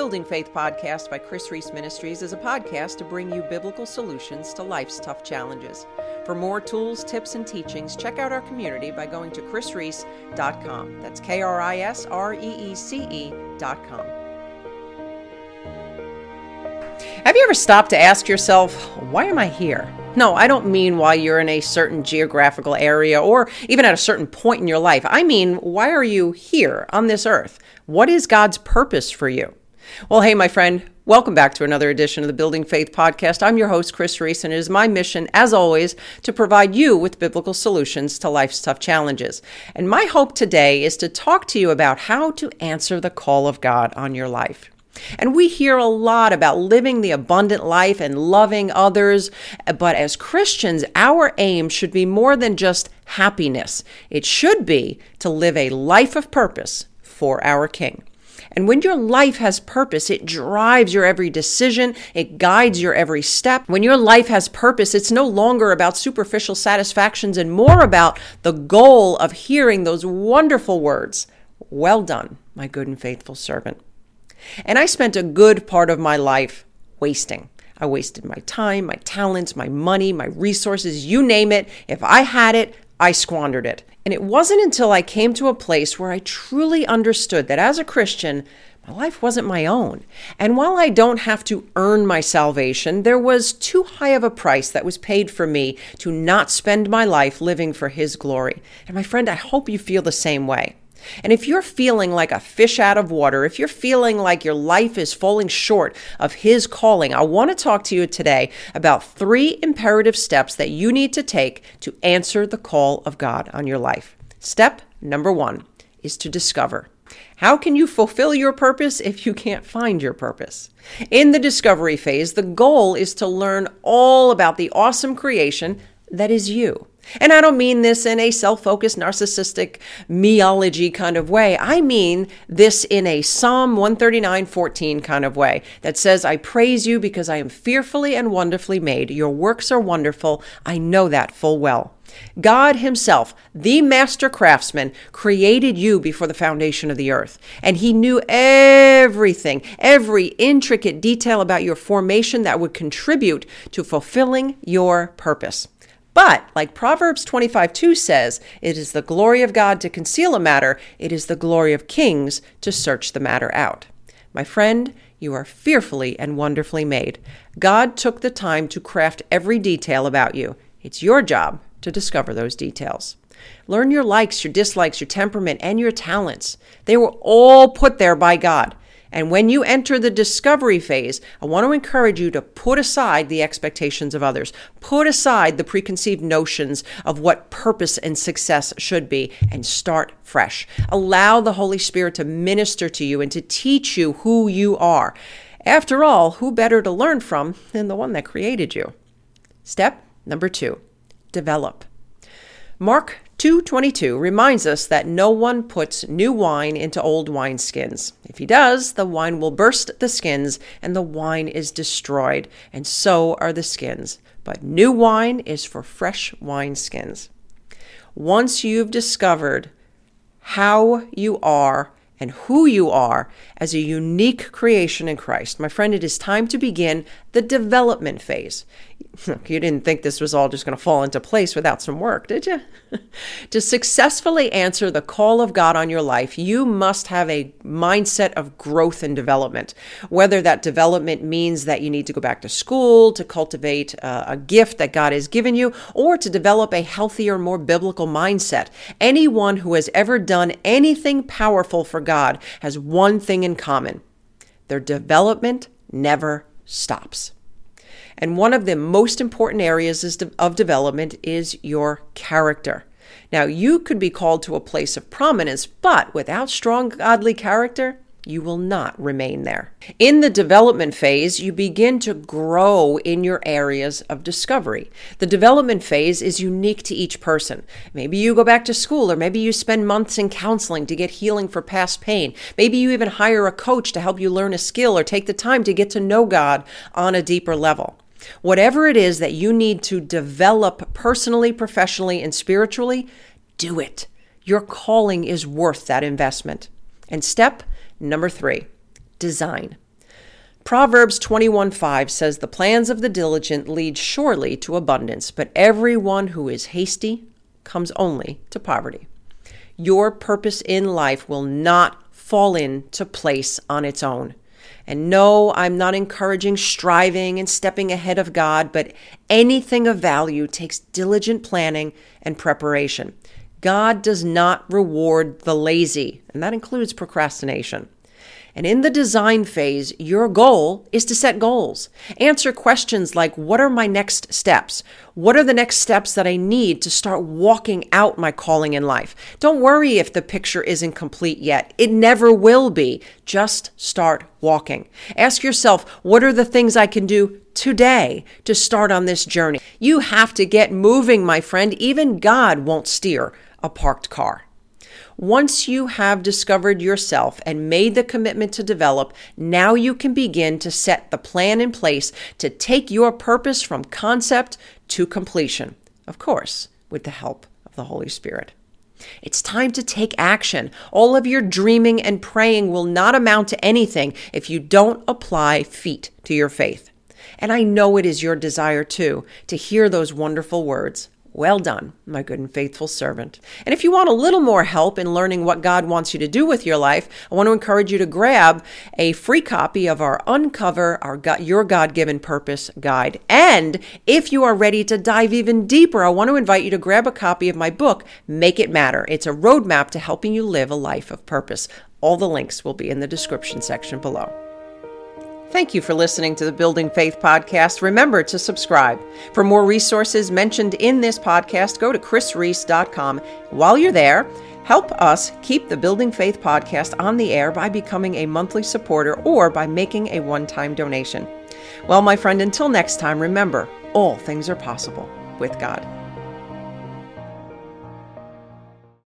Building Faith podcast by Kris Reece Ministries is a podcast to bring you biblical solutions to life's tough challenges. For more tools, tips, and teachings, check out our community by going to krisreece.com. That's K R I S R E E C E.com. Have you ever stopped to ask yourself, why am I here? No, I don't mean why you're in a certain geographical area or even at a certain point in your life. I mean, why are you here on this earth? What is God's purpose for you? Well, hey, my friend, welcome back to another edition of the Building Faith podcast. I'm your host, Kris Reece, and it is my mission, as always, to provide you with biblical solutions to life's tough challenges. And my hope today is to talk to you about how to answer the call of God on your life. And we hear a lot about living the abundant life and loving others, but as Christians, our aim should be more than just happiness. It should be to live a life of purpose for our King. And when your life has purpose, it drives your every decision, it guides your every step. When your life has purpose, it's no longer about superficial satisfactions and more about the goal of hearing those wonderful words Well done, my good and faithful servant. And I spent a good part of my life wasting. I wasted my time, my talents, my money, my resources, you name it. If I had it, I squandered it. And it wasn't until I came to a place where I truly understood that as a Christian, my life wasn't my own. And while I don't have to earn my salvation, there was too high of a price that was paid for me to not spend my life living for His glory. And my friend, I hope you feel the same way. And if you're feeling like a fish out of water, if you're feeling like your life is falling short of His calling, I want to talk to you today about three imperative steps that you need to take to answer the call of God on your life. Step number one is to discover. How can you fulfill your purpose if you can't find your purpose? In the discovery phase, the goal is to learn all about the awesome creation that is you. And I don't mean this in a self focused, narcissistic, meology kind of way. I mean this in a Psalm 139 14 kind of way that says, I praise you because I am fearfully and wonderfully made. Your works are wonderful. I know that full well. God Himself, the master craftsman, created you before the foundation of the earth. And He knew everything, every intricate detail about your formation that would contribute to fulfilling your purpose. But, like Proverbs 25 2 says, it is the glory of God to conceal a matter, it is the glory of kings to search the matter out. My friend, you are fearfully and wonderfully made. God took the time to craft every detail about you. It's your job to discover those details. Learn your likes, your dislikes, your temperament, and your talents. They were all put there by God. And when you enter the discovery phase, I want to encourage you to put aside the expectations of others, put aside the preconceived notions of what purpose and success should be, and start fresh. Allow the Holy Spirit to minister to you and to teach you who you are. After all, who better to learn from than the one that created you? Step number two develop. Mark 222 reminds us that no one puts new wine into old wineskins. If he does, the wine will burst the skins and the wine is destroyed, and so are the skins. But new wine is for fresh wineskins. Once you've discovered how you are and who you are as a unique creation in Christ, my friend, it is time to begin the development phase. You didn't think this was all just going to fall into place without some work, did you? to successfully answer the call of God on your life, you must have a mindset of growth and development. Whether that development means that you need to go back to school to cultivate uh, a gift that God has given you, or to develop a healthier, more biblical mindset. Anyone who has ever done anything powerful for God has one thing in common their development never stops. And one of the most important areas of development is your character. Now, you could be called to a place of prominence, but without strong godly character, you will not remain there. In the development phase, you begin to grow in your areas of discovery. The development phase is unique to each person. Maybe you go back to school, or maybe you spend months in counseling to get healing for past pain. Maybe you even hire a coach to help you learn a skill or take the time to get to know God on a deeper level. Whatever it is that you need to develop personally, professionally, and spiritually, do it. Your calling is worth that investment. And step number three design. Proverbs 21:5 says the plans of the diligent lead surely to abundance, but everyone who is hasty comes only to poverty. Your purpose in life will not fall into place on its own. And no, I'm not encouraging striving and stepping ahead of God, but anything of value takes diligent planning and preparation. God does not reward the lazy, and that includes procrastination. And in the design phase, your goal is to set goals. Answer questions like What are my next steps? What are the next steps that I need to start walking out my calling in life? Don't worry if the picture isn't complete yet. It never will be. Just start walking. Ask yourself, What are the things I can do today to start on this journey? You have to get moving, my friend. Even God won't steer a parked car. Once you have discovered yourself and made the commitment to develop, now you can begin to set the plan in place to take your purpose from concept to completion. Of course, with the help of the Holy Spirit. It's time to take action. All of your dreaming and praying will not amount to anything if you don't apply feet to your faith. And I know it is your desire too to hear those wonderful words well done, my good and faithful servant. And if you want a little more help in learning what God wants you to do with your life, I want to encourage you to grab a free copy of our Uncover our God, Your God Given Purpose guide. And if you are ready to dive even deeper, I want to invite you to grab a copy of my book, Make It Matter. It's a roadmap to helping you live a life of purpose. All the links will be in the description section below. Thank you for listening to the Building Faith podcast. Remember to subscribe. For more resources mentioned in this podcast, go to krisreece.com. While you're there, help us keep the Building Faith podcast on the air by becoming a monthly supporter or by making a one time donation. Well, my friend, until next time, remember all things are possible with God.